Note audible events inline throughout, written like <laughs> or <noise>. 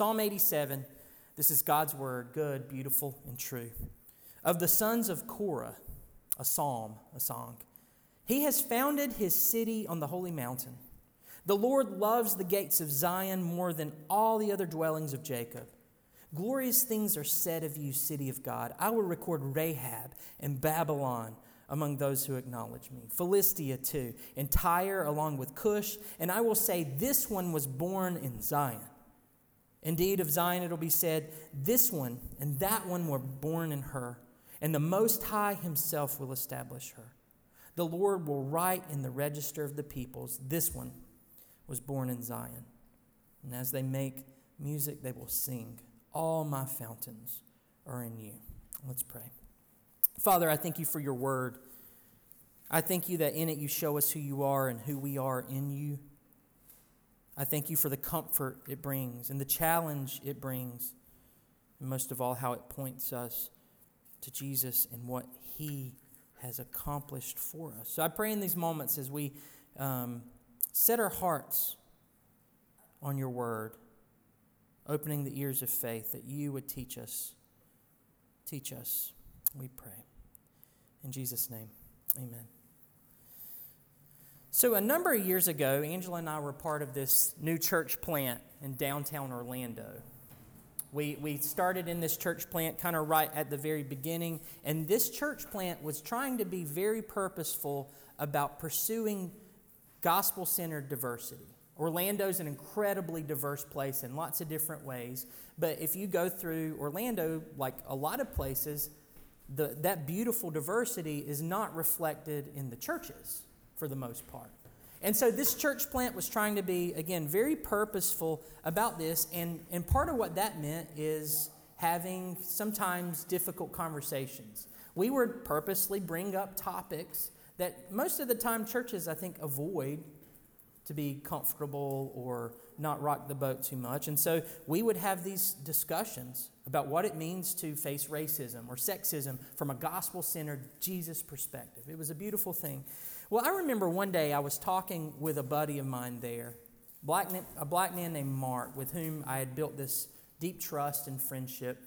Psalm 87. This is God's word, good, beautiful, and true. Of the sons of Korah, a psalm, a song. He has founded his city on the holy mountain. The Lord loves the gates of Zion more than all the other dwellings of Jacob. Glorious things are said of you, city of God. I will record Rahab and Babylon among those who acknowledge me. Philistia too, and Tyre along with Cush. And I will say, This one was born in Zion. Indeed, of Zion it'll be said, This one and that one were born in her, and the Most High Himself will establish her. The Lord will write in the register of the peoples, This one was born in Zion. And as they make music, they will sing, All my fountains are in you. Let's pray. Father, I thank you for your word. I thank you that in it you show us who you are and who we are in you. I thank you for the comfort it brings and the challenge it brings, and most of all, how it points us to Jesus and what he has accomplished for us. So I pray in these moments as we um, set our hearts on your word, opening the ears of faith, that you would teach us. Teach us, we pray. In Jesus' name, amen. So, a number of years ago, Angela and I were part of this new church plant in downtown Orlando. We, we started in this church plant kind of right at the very beginning, and this church plant was trying to be very purposeful about pursuing gospel centered diversity. Orlando's an incredibly diverse place in lots of different ways, but if you go through Orlando, like a lot of places, the, that beautiful diversity is not reflected in the churches for the most part. And so this church plant was trying to be, again, very purposeful about this. And, and part of what that meant is having sometimes difficult conversations. We would purposely bring up topics that most of the time churches, I think, avoid to be comfortable or not rock the boat too much. And so we would have these discussions about what it means to face racism or sexism from a gospel centered Jesus perspective. It was a beautiful thing. Well, I remember one day I was talking with a buddy of mine there, black, a black man named Mark, with whom I had built this deep trust and friendship.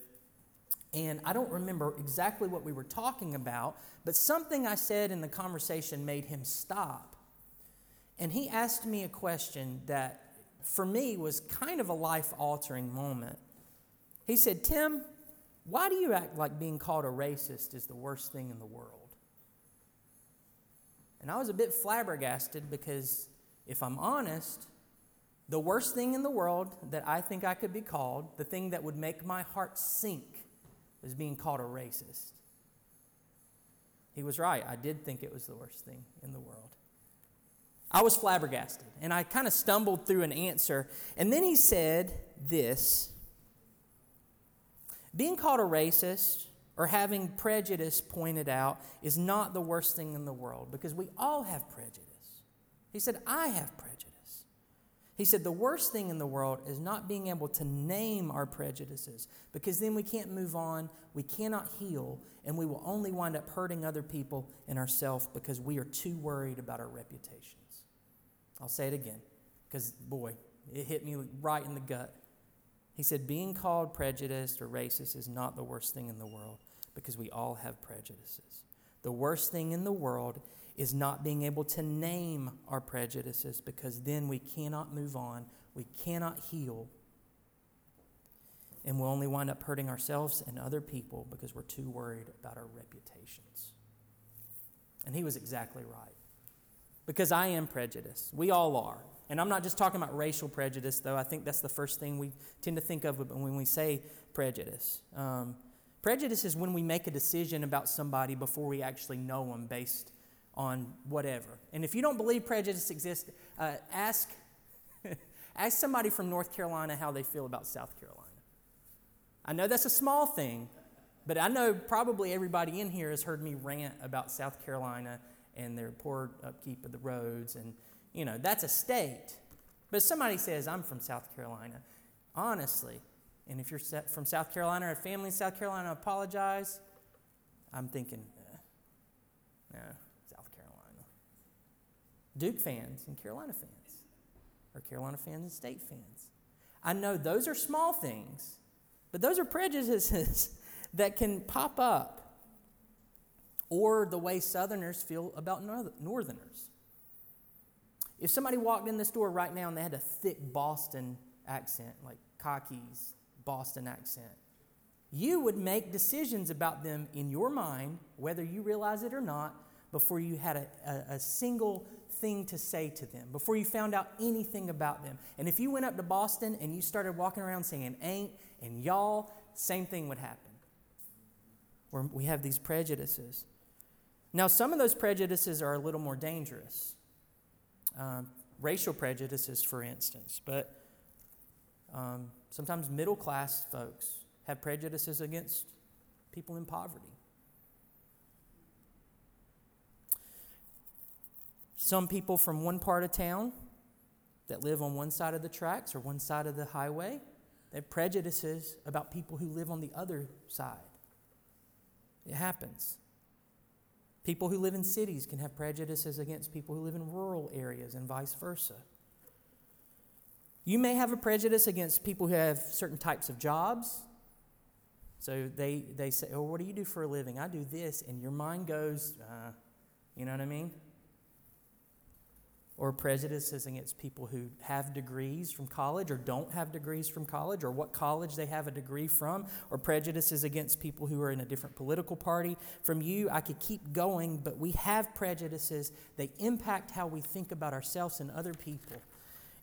And I don't remember exactly what we were talking about, but something I said in the conversation made him stop. And he asked me a question that, for me, was kind of a life altering moment. He said, Tim, why do you act like being called a racist is the worst thing in the world? And I was a bit flabbergasted because, if I'm honest, the worst thing in the world that I think I could be called, the thing that would make my heart sink, was being called a racist. He was right. I did think it was the worst thing in the world. I was flabbergasted, and I kind of stumbled through an answer. And then he said this Being called a racist or having prejudice pointed out is not the worst thing in the world because we all have prejudice. He said, I have prejudice. He said, the worst thing in the world is not being able to name our prejudices because then we can't move on, we cannot heal, and we will only wind up hurting other people and ourselves because we are too worried about our reputations. I'll say it again because, boy, it hit me right in the gut. He said, being called prejudiced or racist is not the worst thing in the world because we all have prejudices. The worst thing in the world is not being able to name our prejudices because then we cannot move on, we cannot heal, and we'll only wind up hurting ourselves and other people because we're too worried about our reputations. And he was exactly right. Because I am prejudiced. We all are. And I'm not just talking about racial prejudice, though. I think that's the first thing we tend to think of when we say prejudice. Um, prejudice is when we make a decision about somebody before we actually know them based on whatever. And if you don't believe prejudice exists, uh, ask, <laughs> ask somebody from North Carolina how they feel about South Carolina. I know that's a small thing, but I know probably everybody in here has heard me rant about South Carolina and their poor upkeep of the roads and you know, that's a state. But somebody says, I'm from South Carolina. Honestly, and if you're from South Carolina or a family in South Carolina, apologize. I'm thinking, eh, no, South Carolina. Duke fans and Carolina fans, or Carolina fans and state fans. I know those are small things, but those are prejudices <laughs> that can pop up. Or the way Southerners feel about Northerners. If somebody walked in this door right now and they had a thick Boston accent, like Cocky's Boston accent, you would make decisions about them in your mind, whether you realize it or not, before you had a, a, a, single thing to say to them, before you found out anything about them. And if you went up to Boston and you started walking around saying ain't and y'all, same thing would happen. Where we have these prejudices. Now, some of those prejudices are a little more dangerous. Um, racial prejudices, for instance, but um, sometimes middle class folks have prejudices against people in poverty. Some people from one part of town that live on one side of the tracks or one side of the highway, they have prejudices about people who live on the other side. It happens. People who live in cities can have prejudices against people who live in rural areas and vice versa. You may have a prejudice against people who have certain types of jobs. So they, they say, Oh, what do you do for a living? I do this. And your mind goes, uh, You know what I mean? Or prejudices against people who have degrees from college or don't have degrees from college or what college they have a degree from or prejudices against people who are in a different political party. From you i could keep going but we have prejudices. They impact how we think about ourselves and other people.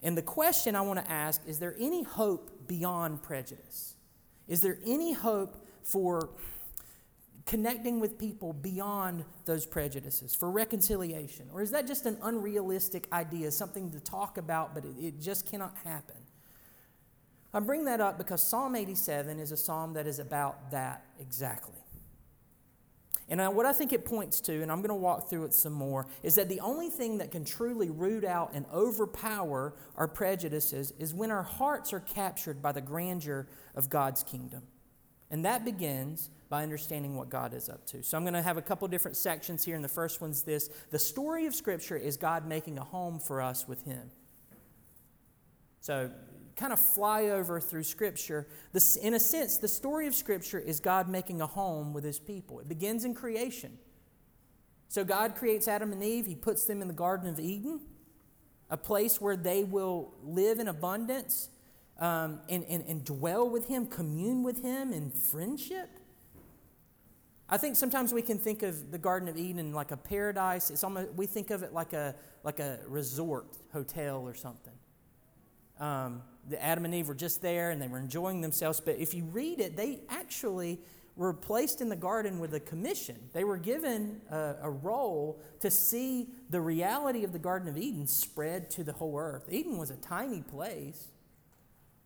And the question i want to ask is there any hope beyond prejudice? Is there any hope for connecting with people beyond those prejudices for reconciliation? Or is that just an unrealistic idea, something to talk about, but it, it just cannot happen? I bring that up because Psalm 87 is a psalm that is about that exactly. And what I think it points to, and I'm going to walk through it some more, is that the only thing that can truly root out and overpower our prejudices is when our hearts are captured by the grandeur of God's kingdom. And that begins by understanding what God is up to. So I'm going to have a couple different sections here, and the first one's this The story of Scripture is God making a home for us with Him. So, kind of fly over through Scripture. This, in a sense, the story of Scripture is God making a home with His people. It begins in creation. So, God creates Adam and Eve, He puts them in the Garden of Eden, a place where they will live in abundance um, and, and, and dwell with Him, commune with Him in friendship. I think sometimes we can think of the Garden of Eden like a paradise. It's almost we think of it like a like a resort hotel or something. Um, the Adam and Eve were just there and they were enjoying themselves. But if you read it, they actually were placed in the garden with a commission. They were given a, a role to see the reality of the Garden of Eden spread to the whole earth. Eden was a tiny place,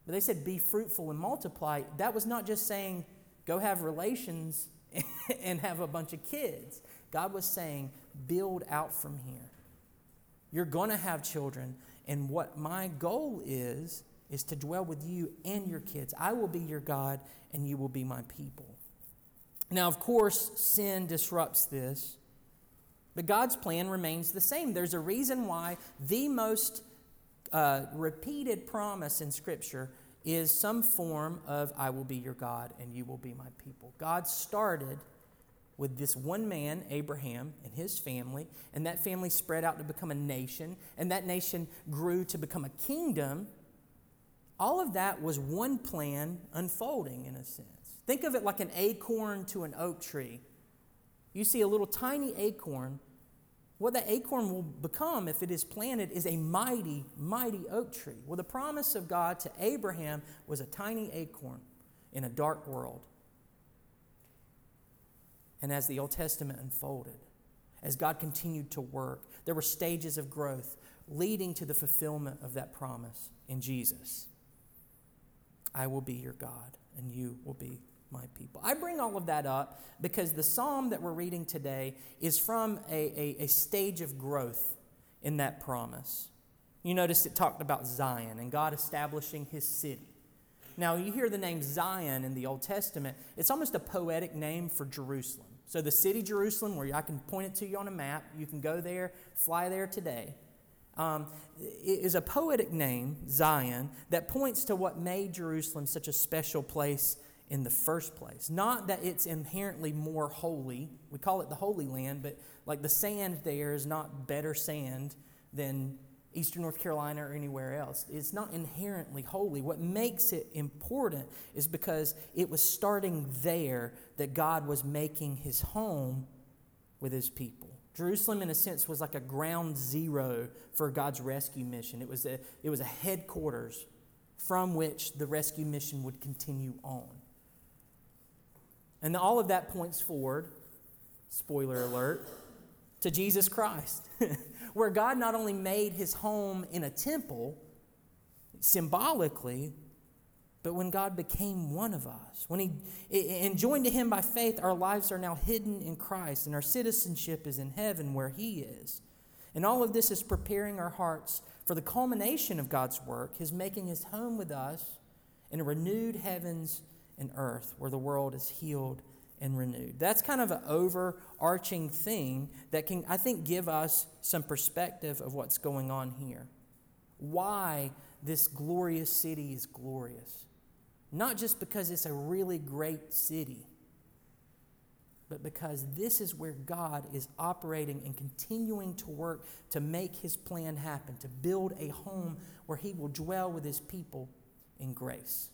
but they said, "Be fruitful and multiply." That was not just saying, "Go have relations." <laughs> and have a bunch of kids. God was saying, build out from here. You're going to have children, and what my goal is, is to dwell with you and your kids. I will be your God, and you will be my people. Now, of course, sin disrupts this, but God's plan remains the same. There's a reason why the most uh, repeated promise in Scripture is some form of I will be your God and you will be my people. God started with this one man, Abraham, and his family, and that family spread out to become a nation, and that nation grew to become a kingdom. All of that was one plan unfolding in a sense. Think of it like an acorn to an oak tree. You see a little tiny acorn what the acorn will become if it is planted is a mighty, mighty oak tree. Well, the promise of God to Abraham was a tiny acorn in a dark world. And as the Old Testament unfolded, as God continued to work, there were stages of growth leading to the fulfillment of that promise in Jesus. I will be your God, and you will be my people. I bring all of that up because the psalm that we're reading today is from a, a, a stage of growth in that promise. You notice it talked about Zion and God establishing his city. Now, you hear the name Zion in the Old Testament, it's almost a poetic name for Jerusalem. So, the city Jerusalem, where I can point it to you on a map, you can go there, fly there today. um, is a poetic name, Zion, that points to what made Jerusalem such a special place in the first place. Not that it's inherently more holy. We call it the Holy Land, but like the sand there is not better sand than Eastern North Carolina or anywhere else. It's not inherently holy. What makes it important is because it was starting there that God was making his home with his people. Jerusalem, in a sense, was like a ground zero for God's rescue mission. It was a, it was a headquarters from which the rescue mission would continue on. And all of that points forward, spoiler alert, to Jesus Christ, <laughs> where God not only made his home in a temple symbolically, but when God became one of us, when he and joined to him by faith, our lives are now hidden in Christ, and our citizenship is in heaven where he is. And all of this is preparing our hearts for the culmination of God's work, his making his home with us in a renewed heavens and earth where the world is healed and renewed. That's kind of an overarching thing that can, I think, give us some perspective of what's going on here. Why this glorious city is glorious. Not just because it's a really great city, but because this is where God is operating and continuing to work to make his plan happen, to build a home where he will dwell with his people in grace.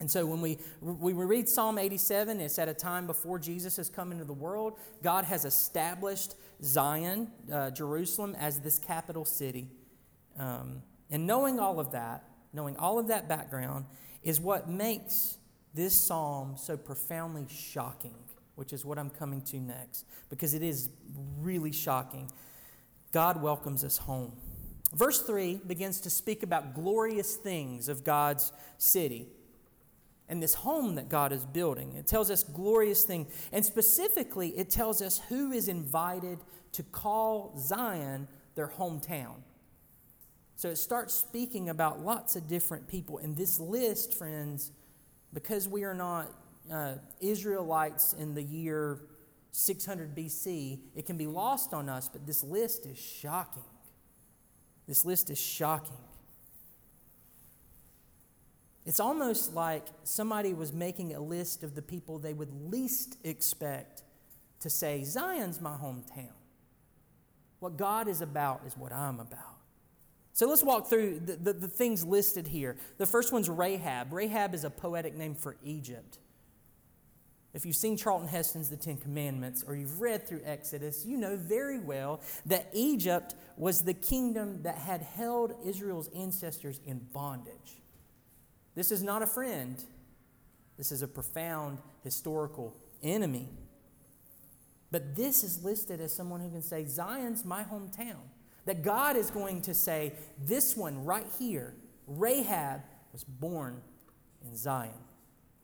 And so when we, we read Psalm 87, it's at a time before Jesus has come into the world. God has established Zion, uh, Jerusalem, as this capital city. Um, and knowing all of that, knowing all of that background, is what makes this psalm so profoundly shocking, which is what I'm coming to next, because it is really shocking. God welcomes us home. Verse 3 begins to speak about glorious things of God's city and this home that God is building. It tells us glorious things. And specifically, it tells us who is invited to call Zion their hometown. So it starts speaking about lots of different people. And this list, friends, because we are not uh, Israelites in the year 600 BC, it can be lost on us, but this list is shocking. This list is shocking. It's almost like somebody was making a list of the people they would least expect to say, Zion's my hometown. What God is about is what I'm about. So let's walk through the, the, the, things listed here. The first one's Rahab. Rahab is a poetic name for Egypt. If you've seen Charlton Heston's The Ten Commandments or you've read through Exodus, you know very well that Egypt was the kingdom that had held Israel's ancestors in bondage. This is not a friend, this is a profound historical enemy. But this is listed as someone who can say, Zion's my hometown. That God is going to say, this one right here, Rahab, was born in Zion.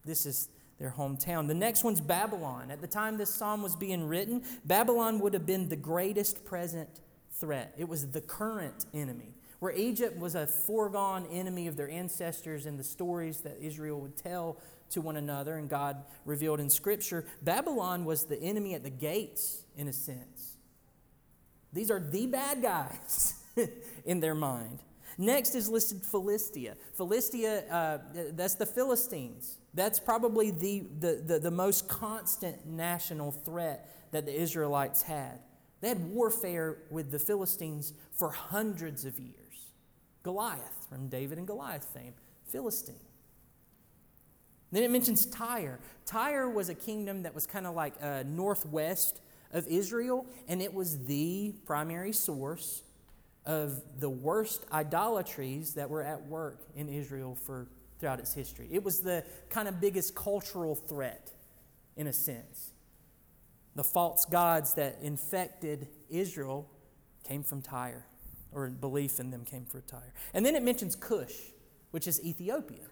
This is their hometown. The next one's Babylon. At the time this psalm was being written, Babylon would have been the greatest present threat. It was the current enemy where Egypt was a foregone enemy of their ancestors in the stories that Israel would tell to one another and God revealed in Scripture, Babylon was the enemy at the gates, in a sense. These are the bad guys <laughs> in their mind. Next is listed Philistia. Philistia, uh, that's the Philistines. That's probably the, the, the, the most constant national threat that the Israelites had. They had warfare with the Philistines for hundreds of years. Goliath, from David and Goliath fame, Philistine. Then it mentions Tyre. Tyre was a kingdom that was kind of like uh, northwest of Israel, and it was the primary source of the worst idolatries that were at work in Israel for throughout its history. It was the kind of biggest cultural threat, in a sense. The false gods that infected Israel came from Tyre or belief in them came from Tyre. And then it mentions Cush, which is Ethiopia.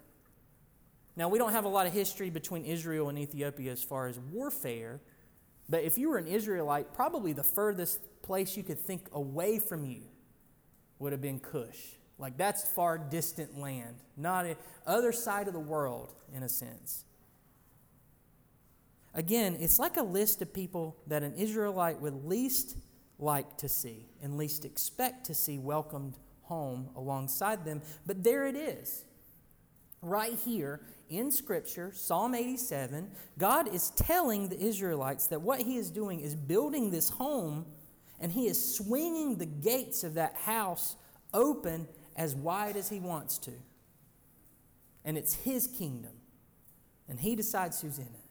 Now, we don't have a lot of history between Israel and Ethiopia as far as warfare, but if you were an Israelite, probably the furthest place you could think away from you would have been Cush. Like that's far distant land, not a other side of the world in a sense. Again, it's like a list of people that an Israelite would least like to see and least expect to see welcomed home alongside them. But there it is. Right here in Scripture, Psalm 87, God is telling the Israelites that what He is doing is building this home and He is swinging the gates of that house open as wide as He wants to. And it's His kingdom, and He decides who's in it.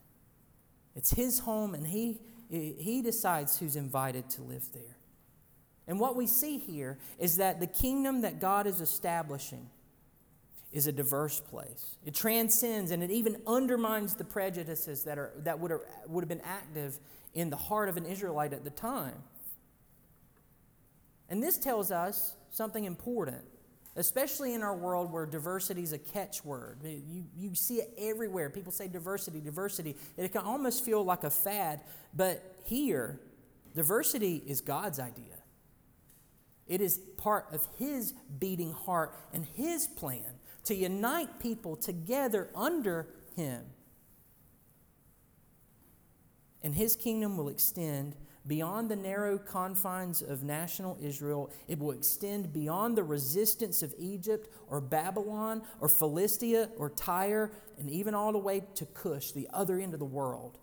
It's His home, and He, he decides who's invited to live there. And what we see here is that the kingdom that God is establishing is a diverse place. It transcends and it even undermines the prejudices that, are, that would, are, would have been active in the heart of an Israelite at the time. And this tells us something important, especially in our world where diversity is a catchword. You, you see it everywhere. People say diversity, diversity. It can almost feel like a fad, but here, diversity is God's idea. It is part of His beating heart and His plan to unite people together under Him. And His kingdom will extend beyond the narrow confines of national Israel. It will extend beyond the resistance of Egypt or Babylon or Philistia or Tyre and even all the way to Cush, the other end of the world.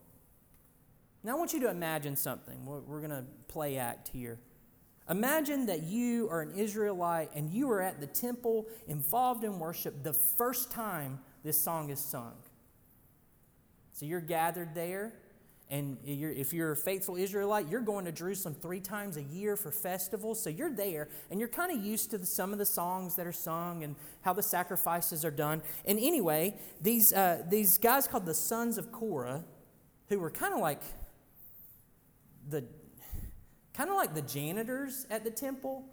Now, I want you to imagine something. We're going to play act here. Imagine that you are an Israelite and you are at the temple involved in worship the first time this song is sung. So you're gathered there, and you're, if you're a faithful Israelite, you're going to Jerusalem three times a year for festivals. So you're there, and you're kind of used to the, some of the songs that are sung and how the sacrifices are done. And anyway, these, uh, these guys called the sons of Korah, who were kind of like the kind of like the janitors at the temple,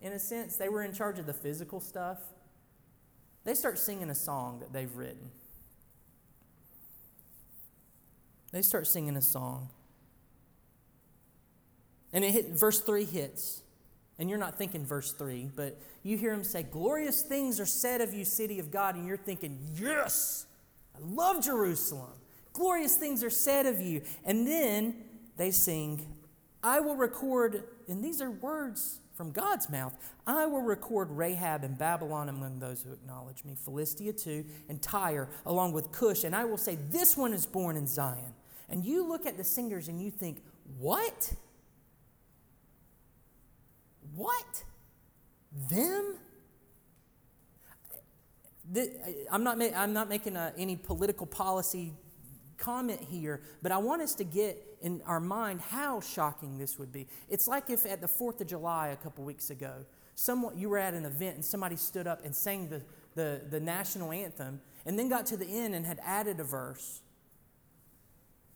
in a sense. They were in charge of the physical stuff. They start singing a song that they've written. They start singing a song. And it hit, verse 3 hits. And you're not thinking verse 3, but you hear him say, Glorious things are said of you, city of God. And you're thinking, Yes, I love Jerusalem. Glorious things are said of you. And then they sing, I will record, and these are words from God's mouth I will record Rahab and Babylon among those who acknowledge me, Philistia too, and Tyre, along with Cush, and I will say, This one is born in Zion. And you look at the singers and you think, What? What? Them? I'm not, I'm not making a, any political policy comment here, but I want us to get in our mind how shocking this would be. It's like if at the 4th of July a couple weeks ago, someone, you were at an event and somebody stood up and sang the, the, the national anthem and then got to the end and had added a verse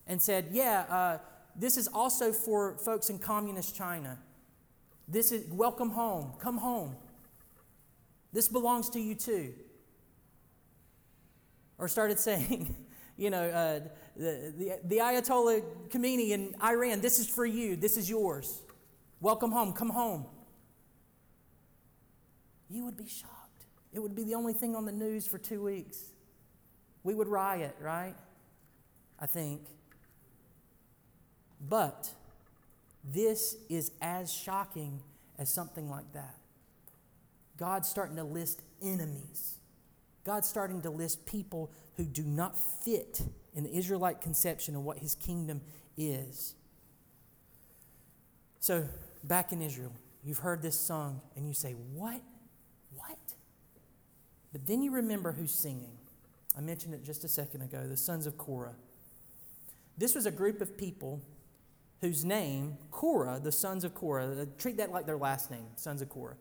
and said, Yeah, uh, this is also for folks in communist China. This is welcome home, come home. This belongs to you too. Or started <laughs> saying, you know, uh, the, the, the Ayatollah Khomeini in Iran, this is for you, this is yours. Welcome home, come home. You would be shocked. It would be the only thing on the news for two weeks. We would riot, right? I think. But this is as shocking as something like that. God's starting to list enemies. God's starting to list people who do not fit in the Israelite conception of what his kingdom is. So, back in Israel, you've heard this song and you say, What? What? But then you remember who's singing. I mentioned it just a second ago the sons of Korah. This was a group of people whose name, Korah, the sons of Korah, uh, treat that like their last name, sons of Korah.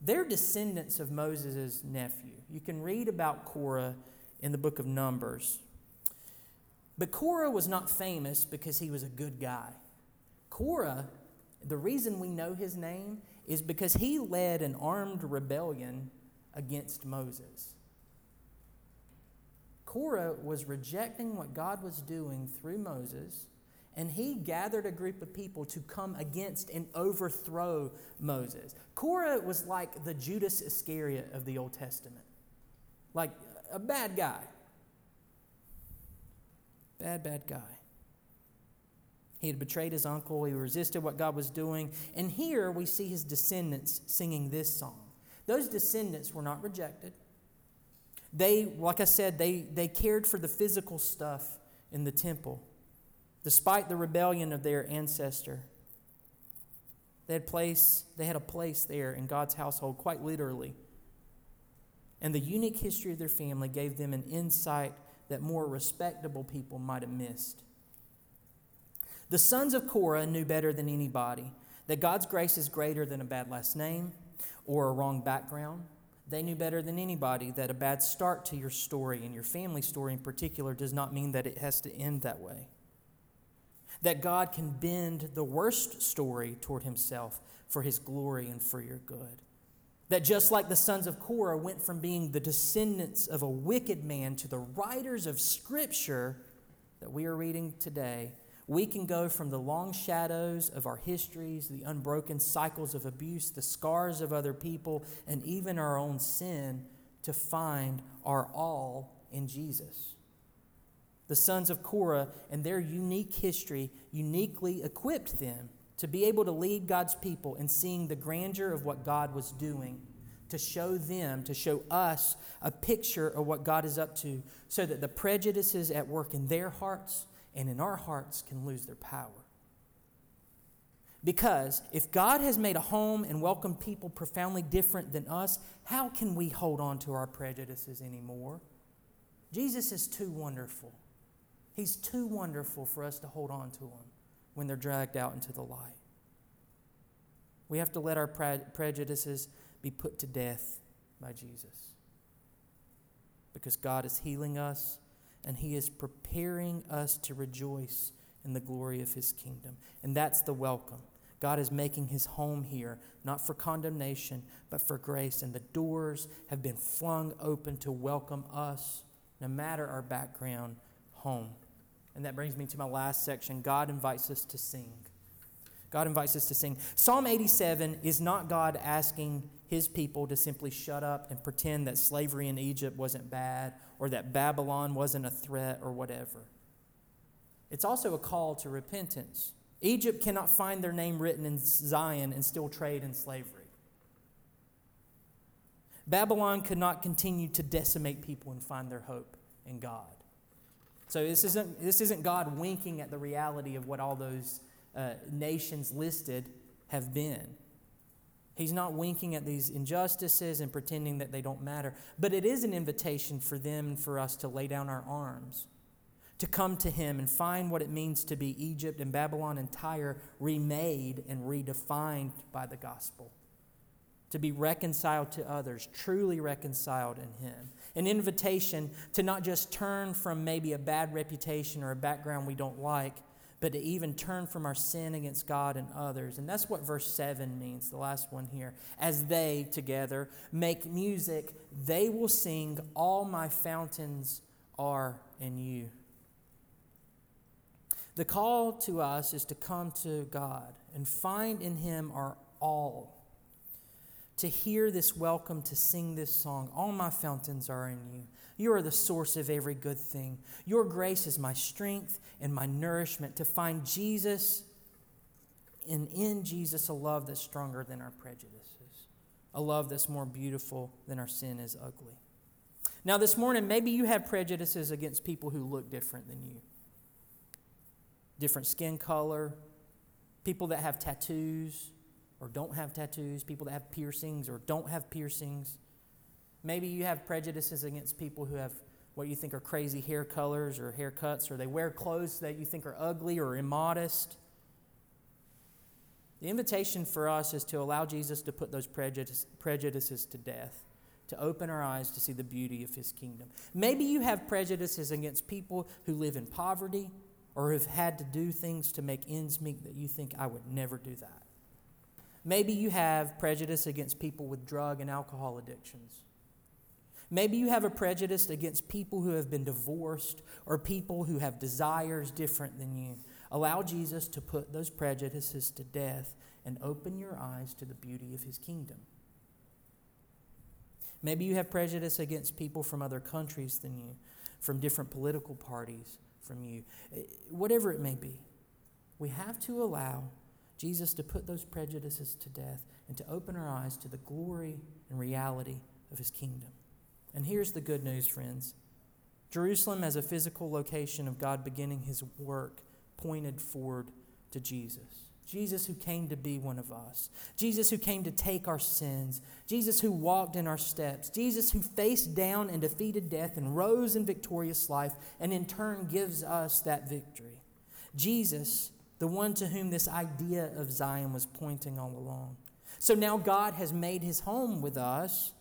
They're descendants of Moses' nephew. You can read about Korah in the book of Numbers. But Korah was not famous because he was a good guy. Korah, the reason we know his name is because he led an armed rebellion against Moses. Korah was rejecting what God was doing through Moses and he gathered a group of people to come against and overthrow Moses. Korah was like the Judas Iscariot of the Old Testament, like a bad guy. Bad, bad guy. He had betrayed his uncle, he resisted what God was doing. And here we see his descendants singing this song. Those descendants were not rejected. They, like I said, they, they cared for the physical stuff in the temple, despite the rebellion of their ancestor. They had, place, they had a place there in God's household, quite literally. And the unique history of their family gave them an insight that more respectable people might have missed. The sons of Korah knew better than anybody that God's grace is greater than a bad last name or a wrong background. They knew better than anybody that a bad start to your story and your family story in particular does not mean that it has to end that way. That God can bend the worst story toward himself for his glory and for your good. That just like the sons of Korah went from being the descendants of a wicked man to the writers of Scripture that we are reading today, we can go from the long shadows of our histories, the unbroken cycles of abuse, the scars of other people, and even our own sin to find our all in Jesus. The sons of Korah and their unique history uniquely equipped them to be able to lead God's people in seeing the grandeur of what God was doing, to show them, to show us a picture of what God is up to, so that the prejudices at work in their hearts and in our hearts can lose their power. Because if God has made a home and welcomed people profoundly different than us, how can we hold on to our prejudices anymore? Jesus is too wonderful. He's too wonderful for us to hold on to him when they're dragged out into the light. We have to let our pre- prejudices be put to death by Jesus. Because God is healing us and He is preparing us to rejoice in the glory of His kingdom. And that's the welcome. God is making His home here, not for condemnation, but for grace. And the doors have been flung open to welcome us, no matter our background, home. And that brings me to my last section. God invites us to sing. God invites us to sing. Psalm 87 is not God asking his people to simply shut up and pretend that slavery in Egypt wasn't bad or that Babylon wasn't a threat or whatever. It's also a call to repentance. Egypt cannot find their name written in Zion and still trade in slavery. Babylon could not continue to decimate people and find their hope in God. So this isn't, this isn't God winking at the reality of what all those uh, nations listed have been. He's not winking at these injustices and pretending that they don't matter. But it is an invitation for them and for us to lay down our arms, to come to Him and find what it means to be Egypt and Babylon and Tyre remade and redefined by the gospel, to be reconciled to others, truly reconciled in Him. An invitation to not just turn from maybe a bad reputation or a background we don't like but to even turn from our sin against God and others. And that's what verse 7 means, the last one here. As they together make music, they will sing, All my fountains are in you. The call to us is to come to God and find in Him our all. To hear this welcome, to sing this song, All my fountains are in you. You are the source of every good thing. Your grace is my strength and my nourishment to find Jesus and in Jesus a love that's stronger than our prejudices, a love that's more beautiful than our sin is ugly. Now, this morning, maybe you have prejudices against people who look different than you different skin color, people that have tattoos or don't have tattoos, people that have piercings or don't have piercings. Maybe you have prejudices against people who have what you think are crazy hair colors or haircuts, or they wear clothes that you think are ugly or immodest. The invitation for us is to allow Jesus to put those prejudice, prejudices to death, to open our eyes to see the beauty of his kingdom. Maybe you have prejudices against people who live in poverty or have had to do things to make ends meet that you think, I would never do that. Maybe you have prejudice against people with drug and alcohol addictions. Maybe you have a prejudice against people who have been divorced or people who have desires different than you. Allow Jesus to put those prejudices to death and open your eyes to the beauty of his kingdom. Maybe you have prejudice against people from other countries than you, from different political parties from you, eh, whatever it may be. We have to allow Jesus to put those prejudices to death and to open our eyes to the glory and reality of his kingdom. And here's the good news, friends Jerusalem, as a physical location of God beginning his work, pointed forward to Jesus. Jesus, who came to be one of us. Jesus, who came to take our sins. Jesus, who walked in our steps. Jesus, who faced down and defeated death and rose in victorious life and in turn gives us that victory. Jesus, the one to whom this idea of Zion was pointing all along. So now God has made his home with us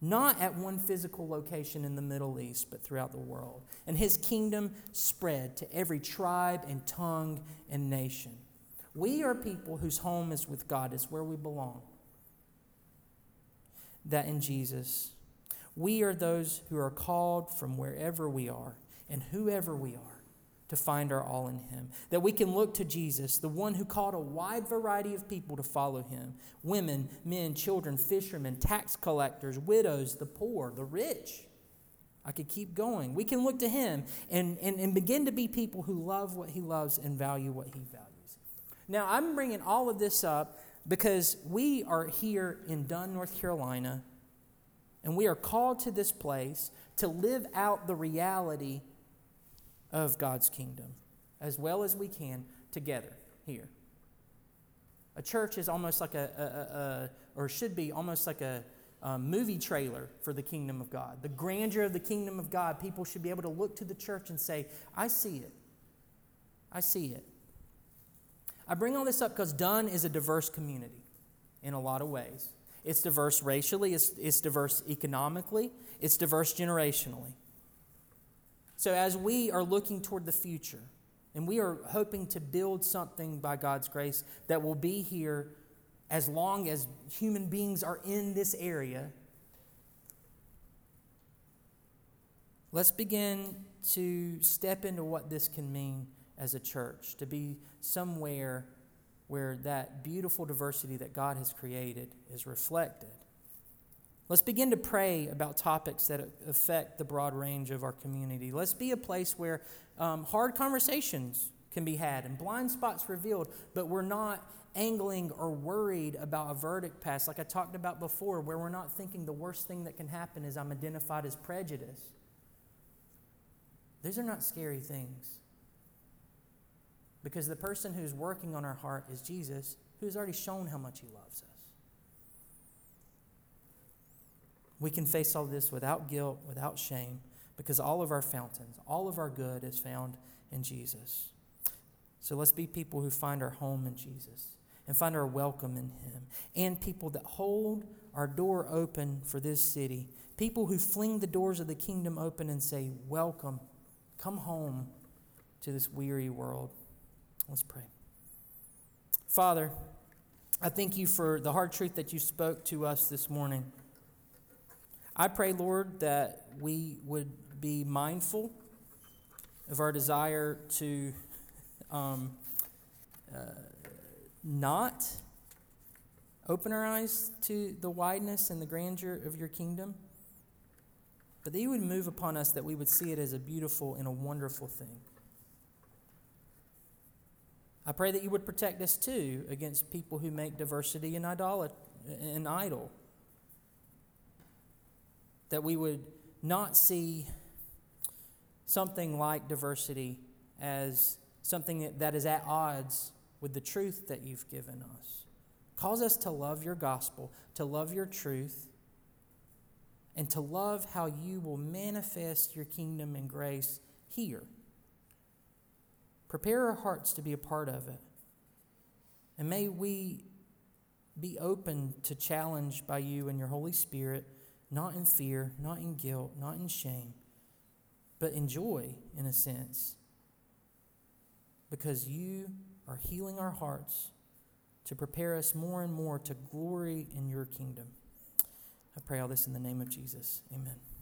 not at one physical location in the Middle East, but throughout the world. And his kingdom spread to every tribe and tongue and nation. We are people whose home is with God, it's where we belong. That in Jesus, we are those who are called from wherever we are and whoever we are to find our all in Him. That we can look to Jesus, the one who called a wide variety of people to follow Him women, men, children, fishermen, tax collectors, widows, the poor, the rich. I could keep going. We can look to Him and, and, and begin to be people who love what He loves and value what He values. Now, I'm bringing all of this up because we are here in Dunn, North Carolina, and we are called to this place to live out the reality of God's kingdom as well as we can together here. A church is almost like a, a, a or should be almost like a, a movie trailer for the kingdom of God. The grandeur of the kingdom of God, people should be able to look to the church and say, I see it. I see it. I bring all this up because Dunn is a diverse community in a lot of ways. It's diverse racially, it's, it's diverse economically, it's diverse generationally. So, as we are looking toward the future, and we are hoping to build something by God's grace that will be here as long as human beings are in this area, let's begin to step into what this can mean as a church, to be somewhere where that beautiful diversity that God has created is reflected. Let's begin to pray about topics that affect the broad range of our community. Let's be a place where um, hard conversations can be had and blind spots revealed, but we're not angling or worried about a verdict passed, like I talked about before, where we're not thinking the worst thing that can happen is I'm identified as prejudice. These are not scary things. Because the person who's working on our heart is Jesus, who's already shown how much he loves us. We can face all this without guilt, without shame, because all of our fountains, all of our good is found in Jesus. So let's be people who find our home in Jesus and find our welcome in Him, and people that hold our door open for this city, people who fling the doors of the kingdom open and say, Welcome, come home to this weary world. Let's pray. Father, I thank you for the hard truth that you spoke to us this morning. I pray, Lord, that we would be mindful of our desire to um, uh, not open our eyes to the wideness and the grandeur of your kingdom, but that you would move upon us that we would see it as a beautiful and a wonderful thing. I pray that you would protect us too against people who make diversity an, idol, an idol that we would not see something like diversity as something that is at odds with the truth that you've given us. Cause us to love your gospel, to love your truth, and to love how you will manifest your kingdom and grace here. Prepare our hearts to be a part of it. And may we be open to challenge by you and your Holy Spirit not in fear, not in guilt, not in shame, but in joy, in a sense, because you are healing our hearts to prepare us more and more to glory in your kingdom. I pray all this in the name of Jesus. Amen.